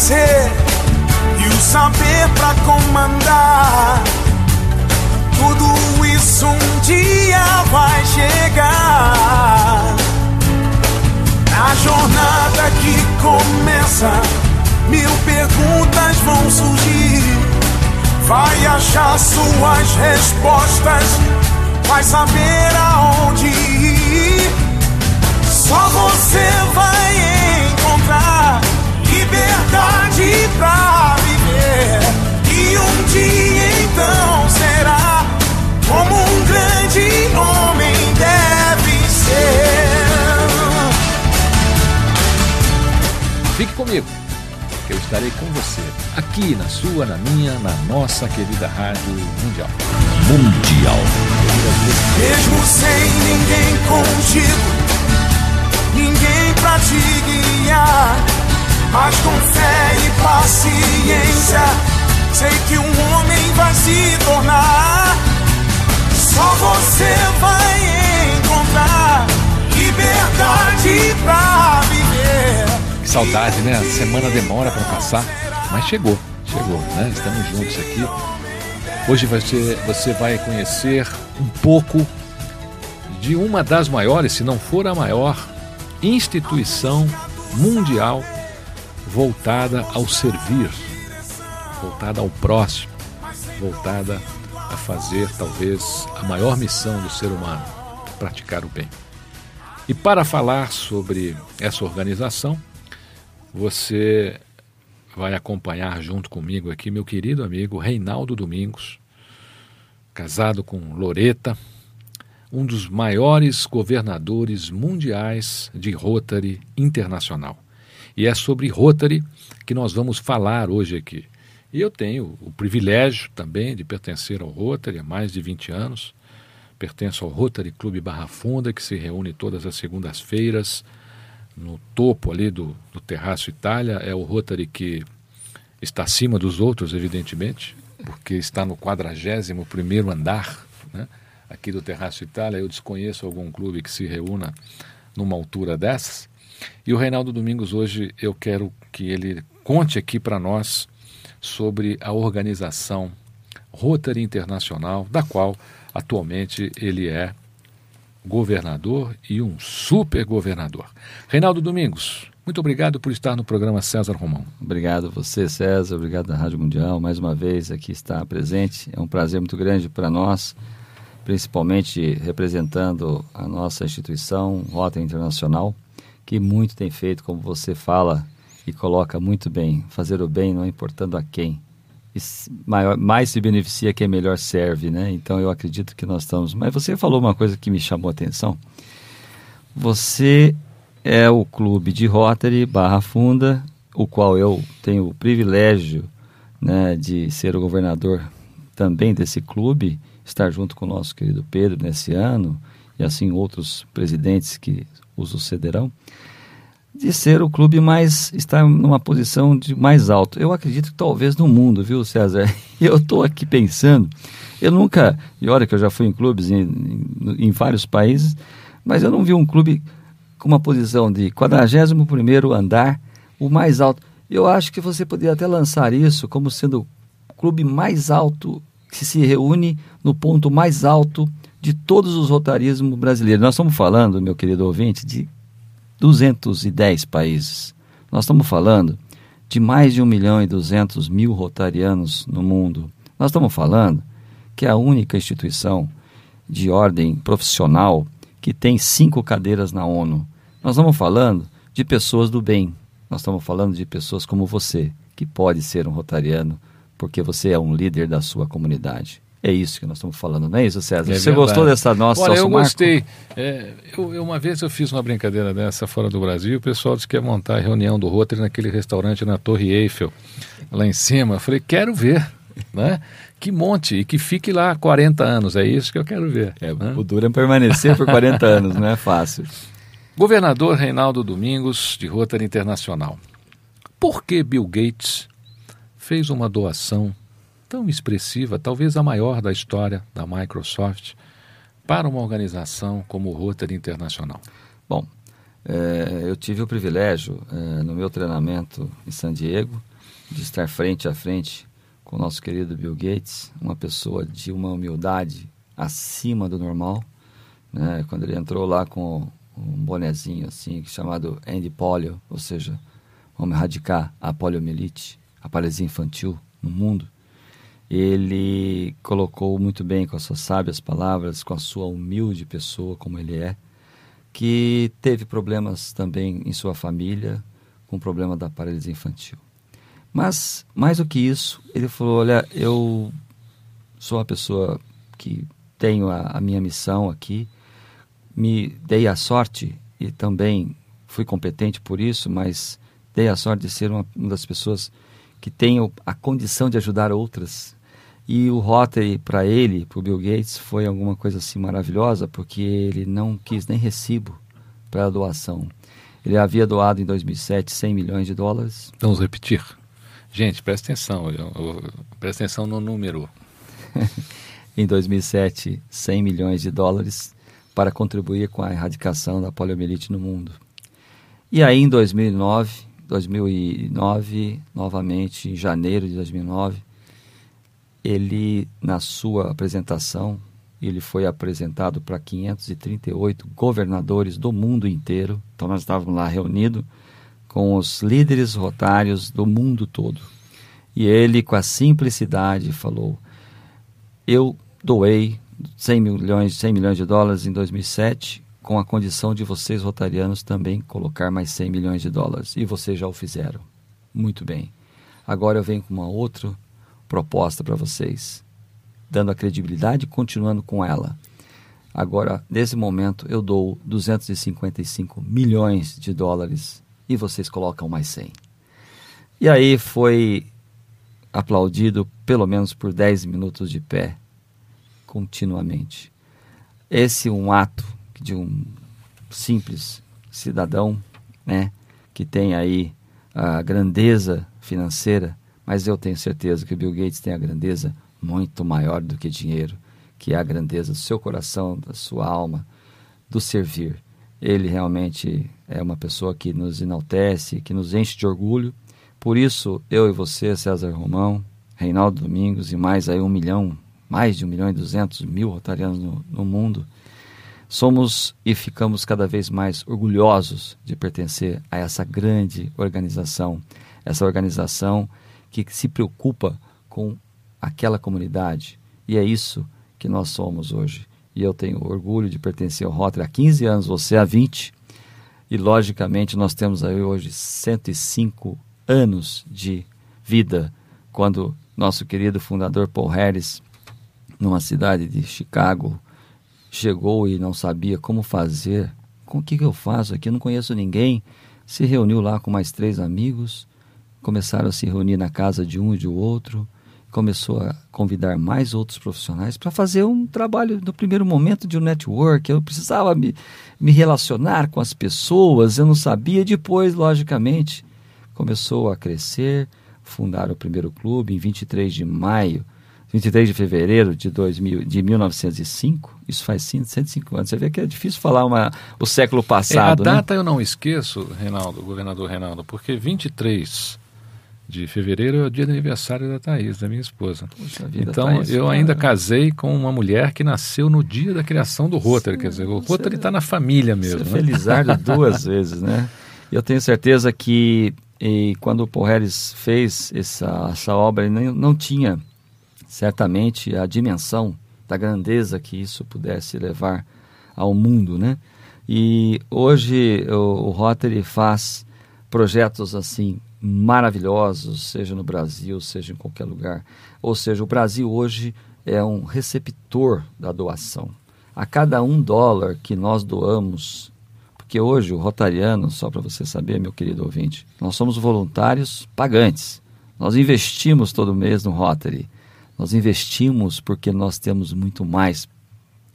Vencer e o saber pra comandar. Tudo isso um dia vai chegar. Na jornada que começa, mil perguntas vão surgir. Vai achar suas respostas, vai saber aonde ir. Só você vai encontrar liberdade pra viver. E um dia então será como um grande homem deve ser. Fique comigo, que eu estarei com você, aqui na sua, na minha, na nossa querida Rádio Mundial. Mundial. Mesmo sem ninguém contigo, ninguém pra te guiar. Mas com fé e paciência, sei que um homem vai se tornar. Só você vai encontrar liberdade pra viver. Que saudade, né? A semana demora para passar, mas chegou, chegou, né? Estamos juntos aqui. Hoje você, você vai conhecer um pouco de uma das maiores, se não for a maior, instituição mundial voltada ao servir, voltada ao próximo, voltada a fazer talvez a maior missão do ser humano, praticar o bem. E para falar sobre essa organização, você vai acompanhar junto comigo aqui meu querido amigo Reinaldo Domingos, casado com Loreta, um dos maiores governadores mundiais de Rotary Internacional. E é sobre Rotary que nós vamos falar hoje aqui. E eu tenho o privilégio também de pertencer ao Rotary há mais de 20 anos. Pertenço ao Rotary Clube Barra Funda, que se reúne todas as segundas-feiras no topo ali do, do Terraço Itália. É o Rotary que está acima dos outros, evidentemente, porque está no 41 primeiro andar, né? aqui do Terraço Itália. Eu desconheço algum clube que se reúna numa altura dessas. E o Reinaldo Domingos hoje eu quero que ele conte aqui para nós sobre a organização Rotary Internacional, da qual atualmente ele é governador e um super governador. Reinaldo Domingos, muito obrigado por estar no programa César Romão. Obrigado a você, César, obrigado à Rádio Mundial, mais uma vez aqui estar presente. É um prazer muito grande para nós, principalmente representando a nossa instituição, Rota Internacional, que muito tem feito, como você fala e coloca muito bem, fazer o bem não importando a quem. Maior, mais se beneficia quem melhor serve, né? Então eu acredito que nós estamos. Mas você falou uma coisa que me chamou a atenção. Você é o clube de Rotary Barra Funda, o qual eu tenho o privilégio né, de ser o governador também desse clube, estar junto com o nosso querido Pedro nesse ano, e assim outros presidentes que o sucederão, de ser o clube mais, estar numa posição de mais alto. Eu acredito que talvez no mundo, viu, César? E eu estou aqui pensando, eu nunca, e olha que eu já fui em clubes em, em, em vários países, mas eu não vi um clube com uma posição de 41º andar, o mais alto. Eu acho que você poderia até lançar isso como sendo o clube mais alto que se reúne no ponto mais alto de todos os rotarismos brasileiros. Nós estamos falando, meu querido ouvinte, de 210 países. Nós estamos falando de mais de 1 milhão e 200 mil rotarianos no mundo. Nós estamos falando que é a única instituição de ordem profissional que tem cinco cadeiras na ONU. Nós estamos falando de pessoas do bem. Nós estamos falando de pessoas como você, que pode ser um rotariano, porque você é um líder da sua comunidade. É isso que nós estamos falando, não é isso, César? É Você verdade. gostou dessa nossa Olha, eu Marco? gostei. É, eu, eu- uma vez eu fiz uma brincadeira dessa fora do Brasil, o pessoal disse que ia montar a reunião do Rotary naquele restaurante na Torre Eiffel, lá em cima. Eu falei, quero ver, né? Que monte e que fique lá 40 anos, é isso que eu quero ver. É, né? o duro é permanecer por 40 anos, não é fácil. Governador Reinaldo Domingos, de Rotary Internacional. Por que Bill Gates fez uma doação tão expressiva, talvez a maior da história da Microsoft, para uma organização como o Rotary Internacional? Bom, é, eu tive o privilégio, é, no meu treinamento em San Diego, de estar frente a frente com o nosso querido Bill Gates, uma pessoa de uma humildade acima do normal. Né? Quando ele entrou lá com um bonezinho assim, chamado Andy Polio, ou seja, vamos erradicar a poliomielite, a paralisia infantil no mundo. Ele colocou muito bem com as suas sábias palavras, com a sua humilde pessoa como ele é, que teve problemas também em sua família, com o problema da paralisia infantil. Mas, mais do que isso, ele falou: Olha, eu sou uma pessoa que tenho a, a minha missão aqui, me dei a sorte e também fui competente por isso, mas dei a sorte de ser uma, uma das pessoas que tenho a condição de ajudar outras. E o Rotary, para ele, para o Bill Gates, foi alguma coisa assim maravilhosa, porque ele não quis nem recibo para a doação. Ele havia doado em 2007 100 milhões de dólares. Vamos repetir. Gente, presta atenção, eu- eu- presta atenção no número. Em 2007, 100 milhões de dólares para contribuir com a erradicação da poliomielite no mundo. E aí, em 2009, 2009, novamente, em janeiro de 2009, ele, na sua apresentação, ele foi apresentado para 538 governadores do mundo inteiro. Então, nós estávamos lá reunidos com os líderes rotários do mundo todo. E ele, com a simplicidade, falou: Eu doei 100 milhões, 100 milhões de dólares em 2007, com a condição de vocês, rotarianos, também colocar mais 100 milhões de dólares. E vocês já o fizeram. Muito bem. Agora eu venho com uma outra proposta para vocês, dando a credibilidade e continuando com ela. Agora, nesse momento, eu dou 255 milhões de dólares e vocês colocam mais 100. E aí foi aplaudido pelo menos por 10 minutos de pé, continuamente. Esse é um ato de um simples cidadão, né, que tem aí a grandeza financeira, mas eu tenho certeza que Bill Gates tem a grandeza muito maior do que dinheiro, que é a grandeza do seu coração, da sua alma, do servir. Ele realmente é uma pessoa que nos enaltece, que nos enche de orgulho. Por isso, eu e você, César Romão, Reinaldo Domingos e mais aí um milhão, mais de um milhão e duzentos mil rotarianos no, no mundo, somos e ficamos cada vez mais orgulhosos de pertencer a essa grande organização, essa organização que se preocupa com aquela comunidade. E é isso que nós somos hoje. E eu tenho orgulho de pertencer ao Rotary há 15 anos, você há 20. E logicamente nós temos aí hoje 105 anos de vida, quando nosso querido fundador Paul Harris, numa cidade de Chicago, chegou e não sabia como fazer. Com o que, eu faço aqui? Eu não conheço ninguém. Se reuniu lá com mais três amigos, começaram a se reunir na casa de um e de outro, começou a convidar mais outros profissionais para fazer um trabalho no primeiro momento de um network. Eu precisava me, me relacionar com as pessoas, eu não sabia. Depois, logicamente, começou a crescer, fundaram o primeiro clube em 23 de maio 23 de fevereiro de, 2000, de 1905, isso faz 105 anos. Você vê que é difícil falar uma, o século passado. É, a né? data eu não esqueço, Reinaldo, governador Reinaldo, porque 23 de fevereiro é o dia do aniversário da Thaís, da minha esposa. Vida, então, Thaís, eu cara. ainda casei com uma mulher que nasceu no dia da criação do Rotary. Quer dizer, o Rotary está na família mesmo. Né? é felizardo duas vezes, né? Eu tenho certeza que e quando o Harris fez essa, essa obra, ele não, não tinha certamente a dimensão da grandeza que isso pudesse levar ao mundo, né? E hoje o, o Rotary faz projetos assim maravilhosos, seja no Brasil, seja em qualquer lugar. Ou seja, o Brasil hoje é um receptor da doação. A cada um dólar que nós doamos, porque hoje o Rotariano, só para você saber, meu querido ouvinte, nós somos voluntários pagantes. Nós investimos todo mês no Rotary. Nós investimos porque nós temos muito mais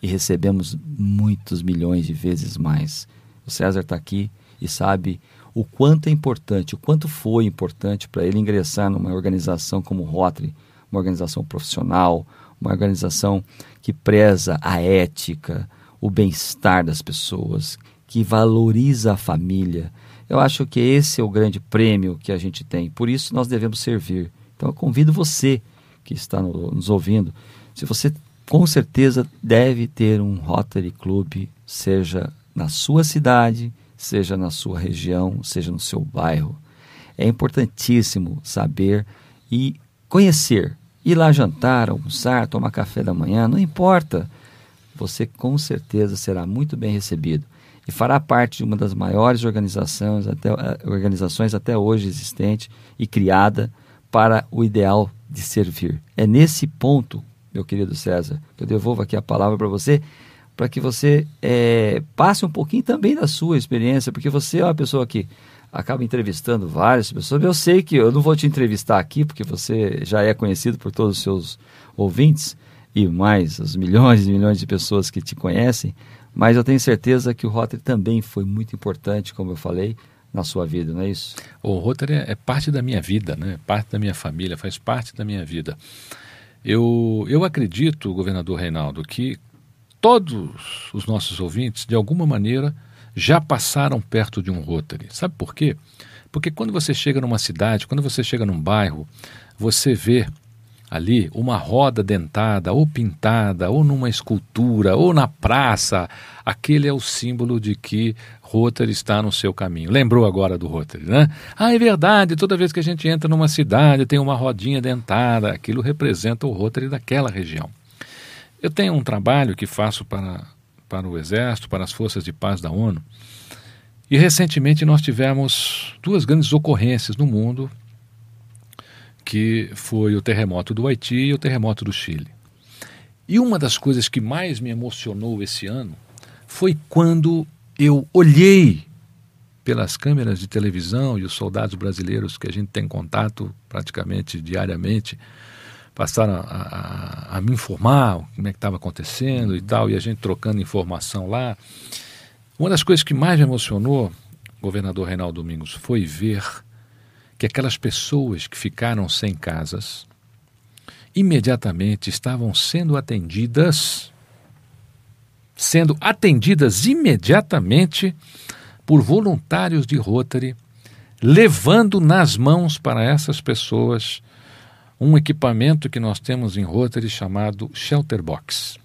e recebemos muitos milhões de vezes mais. O César está aqui e sabe o quanto é importante, o quanto foi importante para ele ingressar numa organização como o Rotary, uma organização profissional, uma organização que preza a ética, o bem-estar das pessoas, que valoriza a família. Eu acho que esse é o grande prêmio que a gente tem. Por isso nós devemos servir. Então eu convido você que está nos ouvindo, se você com certeza deve ter um Rotary Club, seja na sua cidade, seja na sua região, seja no seu bairro. É importantíssimo saber e conhecer, ir lá jantar, almoçar, tomar café da manhã, não importa. Você com certeza será muito bem recebido e fará parte de uma das maiores organizações até, eh, organizações até hoje existente e criada para o ideal de servir. É nesse ponto meu querido César, que eu devolvo aqui a palavra para você, para que você é, passe um pouquinho também da sua experiência, porque você é uma pessoa que acaba entrevistando várias pessoas. Eu sei que eu não vou te entrevistar aqui, porque você já é conhecido por todos os seus ouvintes e mais os milhões e milhões de pessoas que te conhecem, mas eu tenho certeza que o Rotary também foi muito importante, como eu falei, na sua vida, não é isso? O Rotary é parte da minha vida, né? parte da minha família, faz parte da minha vida. Eu, eu acredito, governador Reinaldo, que todos os nossos ouvintes, de alguma maneira, já passaram perto de um Rotary. Sabe por quê? Porque quando você chega numa cidade, quando você chega num bairro, você vê ali uma roda dentada, ou pintada, ou numa escultura, ou na praça, aquele é o símbolo de que Rotary está no seu caminho. Lembrou agora do Rotary, né? Ah, é verdade, toda vez que a gente entra numa cidade tem uma rodinha dentada, aquilo representa o Rotary daquela região. Eu tenho um trabalho que faço para, para o Exército, para as Forças de Paz da ONU, e recentemente nós tivemos duas grandes ocorrências no mundo que foi o terremoto do Haiti e o terremoto do Chile. E uma das coisas que mais me emocionou esse ano foi quando eu olhei pelas câmeras de televisão e os soldados brasileiros que a gente tem contato praticamente diariamente passaram a, a, a me informar como é que estava acontecendo e tal, e a gente trocando informação lá. Uma das coisas que mais me emocionou, governador Reinaldo Domingos, foi ver que aquelas pessoas que ficaram sem casas imediatamente estavam sendo atendidas, sendo atendidas imediatamente por voluntários de Rotary, levando nas mãos para essas pessoas um equipamento que nós temos em Rotary chamado Shelter Box.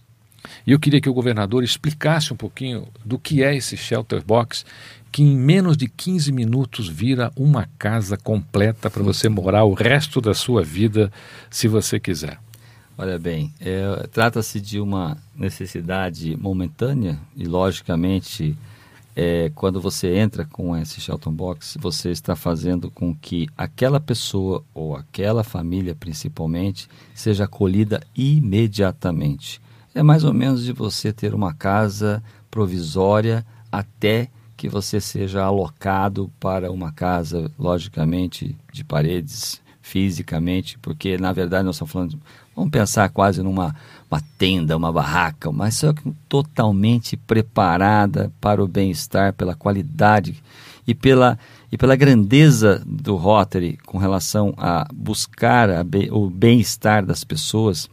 E eu queria que o governador explicasse um pouquinho do que é esse Shelter Box que em menos de 15 minutos vira uma casa completa para você morar o resto da sua vida, se você quiser. Olha bem, é, trata-se de uma necessidade momentânea e, logicamente, é, quando você entra com esse Shelton Box, você está fazendo com que aquela pessoa ou aquela família, principalmente, seja acolhida imediatamente. É mais ou menos de você ter uma casa provisória até que você seja alocado para uma casa, logicamente, de paredes fisicamente, porque na verdade nós estamos falando, vamos pensar quase numa uma tenda, uma barraca, mas só que totalmente preparada para o bem-estar, pela qualidade e pela, e pela grandeza do Rotary com relação a buscar a be, o bem-estar das pessoas,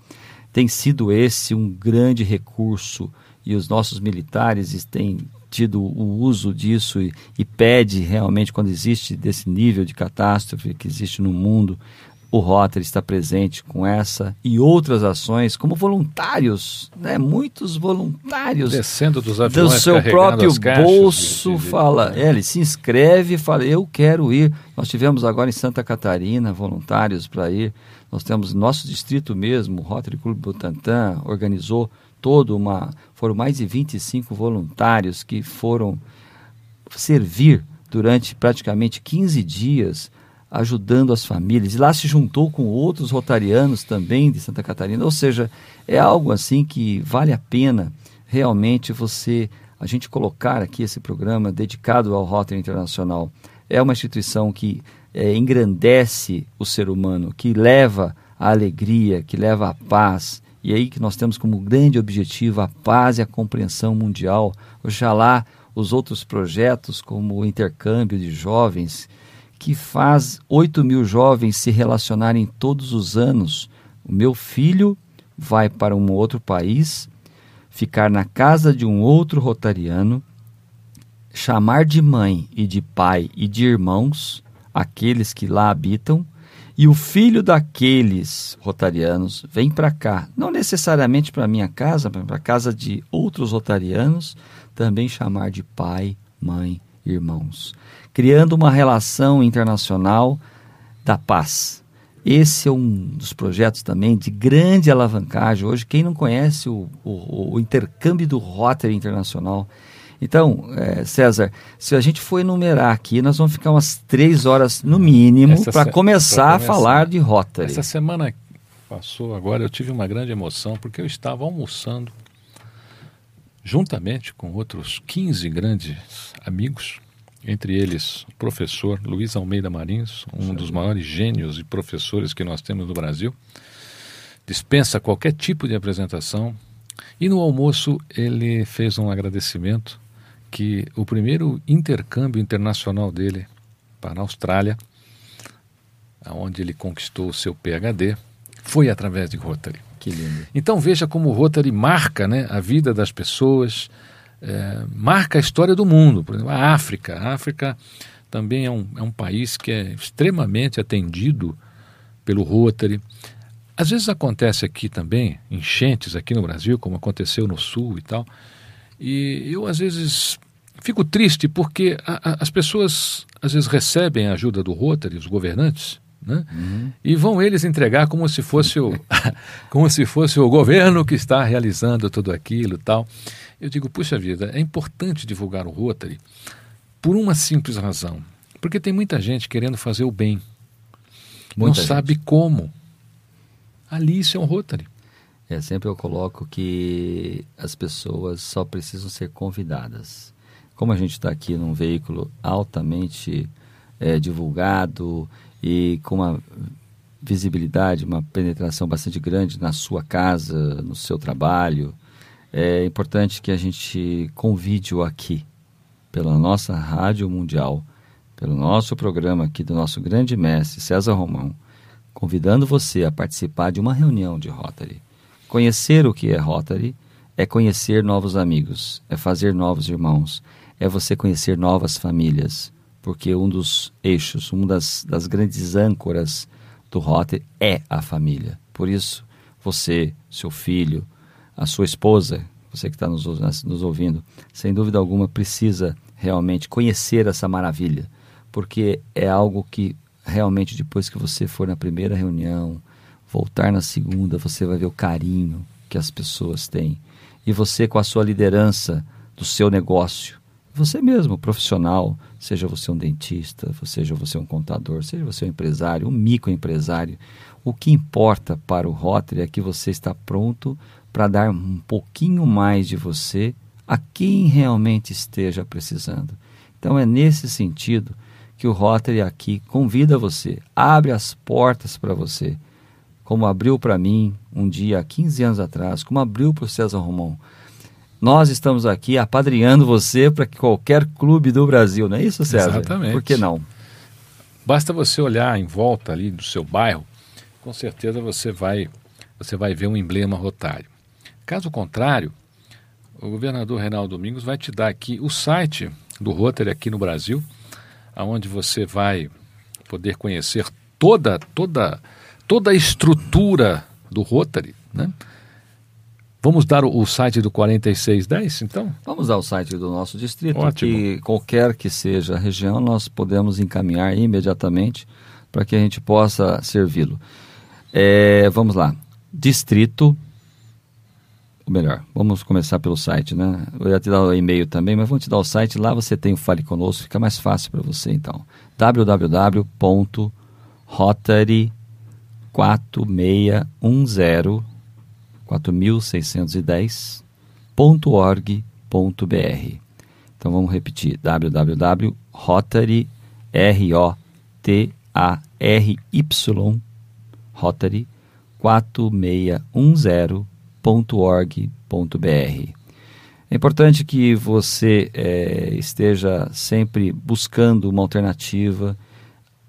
tem sido esse um grande recurso. E os nossos militares têm tido o uso disso e, e, pede realmente, quando existe desse nível de catástrofe que existe no mundo, o Rotary está presente com essa e outras ações, como voluntários, né? muitos voluntários. Descendo dos aviões, do seu próprio bolso, de, de, de... fala, é, ele se inscreve fala, eu quero ir. Nós tivemos agora em Santa Catarina voluntários para ir. Nós temos nosso distrito mesmo, o Rotary Clube Butantã, organizou todo uma. Foram mais de 25 voluntários que foram servir durante praticamente 15 dias ajudando as famílias. E lá se juntou com outros rotarianos também de Santa Catarina. Ou seja, é algo assim que vale a pena realmente você a gente colocar aqui esse programa dedicado ao Rotary Internacional. É uma instituição que é, engrandece o ser humano, que leva a alegria, que leva a paz. E aí que nós temos como grande objetivo a paz e a compreensão mundial. Oxalá os outros projetos, como o intercâmbio de jovens, que faz 8 mil jovens se relacionarem todos os anos. O meu filho vai para um outro país, ficar na casa de um outro rotariano, chamar de mãe e de pai e de irmãos aqueles que lá habitam, e o filho daqueles rotarianos vem para cá, não necessariamente para minha casa, mas para a casa de outros rotarianos, também chamar de pai, mãe, irmãos, criando uma relação internacional da paz. Esse é um dos projetos também de grande alavancagem. Hoje, quem não conhece o, o, o intercâmbio do Rotary Internacional, então, é, César, se a gente for enumerar aqui, nós vamos ficar umas três horas no mínimo para começar, começar a falar de Rotary. Essa semana passou agora, eu tive uma grande emoção porque eu estava almoçando juntamente com outros 15 grandes amigos, entre eles o professor Luiz Almeida Marins, um dos maiores gênios e professores que nós temos no Brasil. Dispensa qualquer tipo de apresentação. E no almoço ele fez um agradecimento que o primeiro intercâmbio internacional dele para a Austrália, onde ele conquistou o seu PhD, foi através de Rotary. Que lindo. Então veja como o Rotary marca né, a vida das pessoas, é, marca a história do mundo. Por exemplo, a África. A África também é um, é um país que é extremamente atendido pelo Rotary. Às vezes acontece aqui também, enchentes aqui no Brasil, como aconteceu no Sul e tal. E eu, às vezes, fico triste porque a, a, as pessoas, às vezes, recebem a ajuda do Rotary, os governantes, né? Uhum. E vão eles entregar como se fosse o como se fosse o governo que está realizando tudo aquilo, tal. Eu digo, puxa vida, é importante divulgar o Rotary por uma simples razão, porque tem muita gente querendo fazer o bem, muita não gente. sabe como. Ali isso é um Rotary. É, sempre eu coloco que as pessoas só precisam ser convidadas. Como a gente está aqui num veículo altamente é, divulgado, e com uma visibilidade, uma penetração bastante grande na sua casa, no seu trabalho. É importante que a gente convide-o aqui, pela nossa Rádio Mundial, pelo nosso programa aqui do nosso grande mestre César Romão, convidando você a participar de uma reunião de Rotary. Conhecer o que é Rotary é conhecer novos amigos, é fazer novos irmãos, é você conhecer novas famílias, porque um dos eixos, uma das, das grandes âncoras do Rotary é a família. Por isso, você, seu filho, a sua esposa, você que está nos, nos ouvindo, sem dúvida alguma precisa realmente conhecer essa maravilha, porque é algo que realmente depois que você for na primeira reunião, voltar na segunda, você vai ver o carinho que as pessoas têm. E você, com a sua liderança do seu negócio, você mesmo, profissional, seja você um dentista, seja você um contador, seja você um empresário, um microempresário, o que importa para o Rotary é que você está pronto para dar um pouquinho mais de você a quem realmente esteja precisando. Então é nesse sentido que o Rotary aqui convida você, abre as portas para você, como abriu para mim um dia há 15 anos atrás, como abriu para o César Romão nós estamos aqui apadrinhando você para que qualquer clube do Brasil, não é isso, César? Exatamente. Por que não? Basta você olhar em volta ali do seu bairro, com certeza você vai, você vai ver um emblema rotário. Caso contrário, o governador Reinaldo Domingos vai te dar aqui o site do Rotary aqui no Brasil, aonde você vai poder conhecer toda toda toda a estrutura do Rotary, né? Vamos dar o, o, site do 4610, então? Vamos dar o site do nosso distrito, Ótimo. que qualquer que seja a região, nós podemos encaminhar imediatamente para que a gente possa servi-lo. É, vamos lá. Distrito, ou melhor, vamos começar pelo site, né? Eu ia te dar o e-mail também, mas vamos te dar o site. Lá você tem o Fale Conosco, fica mais fácil para você, então. www.rotary.com Rotary 4610 4610.org.br. Então vamos repetir: www.rotary R O T A R Y Rotary 4610.org.br. É importante que você é, esteja sempre buscando uma alternativa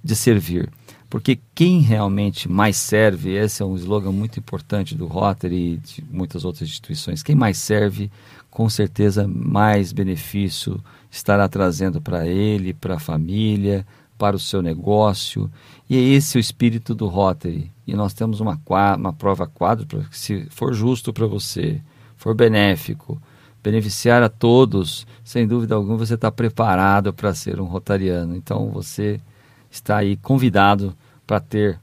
de servir. Porque quem realmente mais serve, esse é um slogan muito importante do Rotary e de muitas outras instituições, quem mais serve, com certeza mais benefício estará trazendo para ele, para a família, para o seu negócio. E é esse o espírito do Rotary. E nós temos uma, uma prova para que, se for justo para você, for benéfico, beneficiar a todos, sem dúvida alguma você está preparado para ser um rotariano. Então você está aí convidado para ter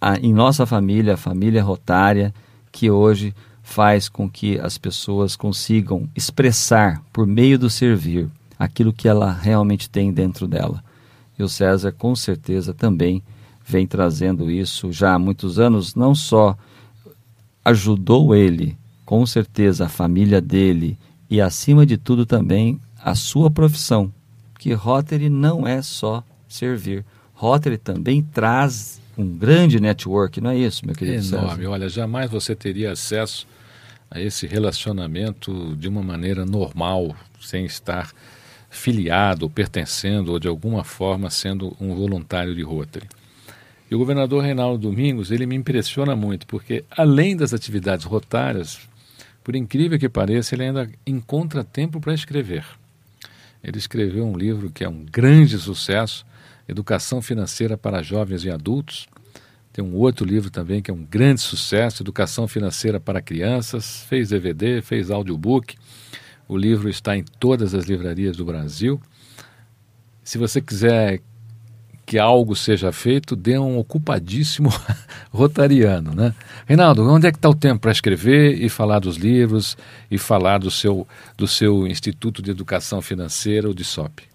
a, em nossa família, a família rotária, que hoje faz com que as pessoas consigam expressar por meio do servir aquilo que ela realmente tem dentro dela. E o César, com certeza, também vem trazendo isso já há muitos anos, não só ajudou ele, com certeza, a família dele e, acima de tudo, também a sua profissão, que Rotary não é só servir. Rotary também traz um grande network, não é isso, meu querido Enorme. César? Olha, jamais você teria acesso a esse relacionamento de uma maneira normal, sem estar filiado, pertencendo ou de alguma forma sendo um voluntário de Rotary. E o governador Reinaldo Domingos, ele me impressiona muito, porque além das atividades rotárias, por incrível que pareça, ele ainda encontra tempo para escrever. Ele escreveu um livro que é um grande sucesso, Educação Financeira para Jovens e Adultos. Tem um outro livro também que é um grande sucesso, Educação Financeira para Crianças. Fez DVD, fez audiobook. O livro está em todas as livrarias do Brasil. Se você quiser que algo seja feito, dê um ocupadíssimo rotariano, né? Reinaldo, onde é que está o tempo para escrever e falar dos livros e falar do seu, do seu Instituto de Educação Financeira, o DISOP?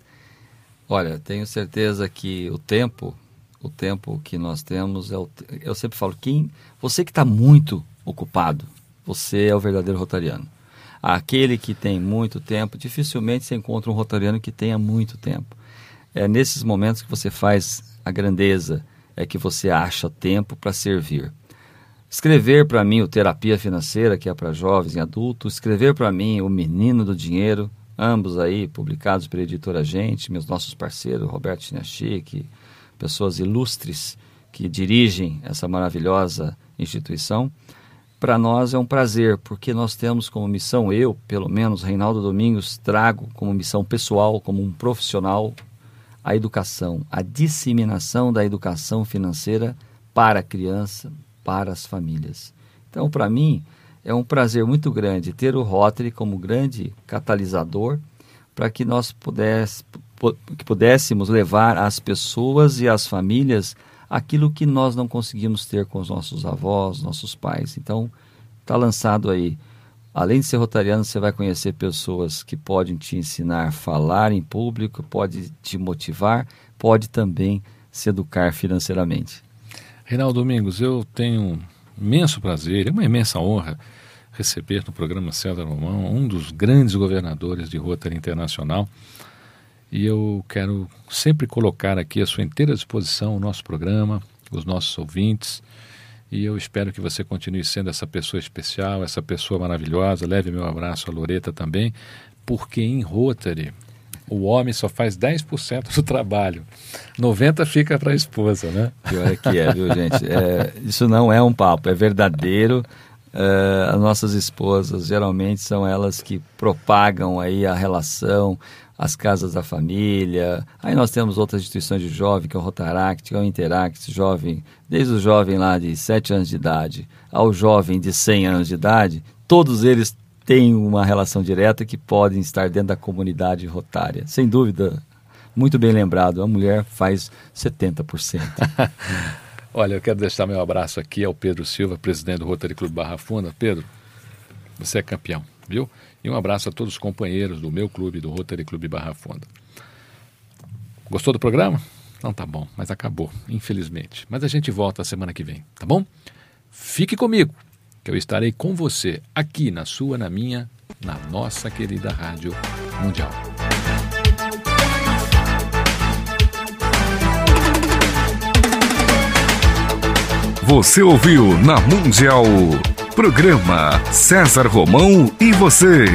Olha, tenho certeza que o tempo, o tempo que nós temos, é o, eu sempre falo, quem, você que está muito ocupado, você é o verdadeiro rotariano. Aquele que tem muito tempo, dificilmente se encontra um rotariano que tenha muito tempo. É nesses momentos que você faz a grandeza, é que você acha tempo para servir. Escrever para mim o Terapia Financeira, que é para jovens e adultos, escrever para mim o Menino do Dinheiro, ambos aí publicados pela editora Gente, meus nossos parceiros, Roberto Chinachique, pessoas ilustres que dirigem essa maravilhosa instituição. Para nós é um prazer, porque nós temos como missão, eu, pelo menos, Reinaldo Domingos, trago como missão pessoal, como um profissional, a educação, a disseminação da educação financeira para a criança, para as famílias. Então, para mim, é um prazer muito grande ter o Rotary como grande catalisador para que nós pudesse, que pudéssemos levar às pessoas e às famílias aquilo que nós não conseguimos ter com os nossos avós, nossos pais. Então, está lançado aí. Além de ser rotariano, você vai conhecer pessoas que podem te ensinar a falar em público, pode te motivar, pode também se educar financeiramente. Reinaldo Domingos, eu tenho imenso prazer, é uma imensa honra receber no programa César Romão um dos grandes governadores de Rotary Internacional. E eu quero sempre colocar aqui à sua inteira disposição o nosso programa, os nossos ouvintes. E eu espero que você continue sendo essa pessoa especial, essa pessoa maravilhosa. Leve meu abraço a Loreta também, porque em Rotary o homem só faz 10% do trabalho, 90% fica para a esposa, né? Pior é que é, viu, gente? É, isso não é um papo, é verdadeiro. Uh, as nossas esposas geralmente são elas que propagam aí a relação, as casas da família. Aí nós temos outras instituições de jovem, que é o Rotaract, que é o Interact, jovem, desde o jovem lá de 7 anos de idade ao jovem de 100 anos de idade, todos eles têm uma relação direta que podem estar dentro da comunidade rotária. Sem dúvida, muito bem lembrado, a mulher faz 70%. Olha, eu quero deixar meu abraço aqui ao Pedro Silva, presidente do Rotary Clube Barra Funda. Pedro, você é campeão, viu? E um abraço a todos os companheiros do meu clube, do Rotary Clube Barra Funda. Gostou do programa? Então tá bom, mas acabou, infelizmente. Mas a gente volta semana que vem, tá bom? Fique comigo, que eu estarei com você aqui na sua, na minha, na nossa querida Rádio Mundial. Você ouviu na Mundial. Programa César Romão e você.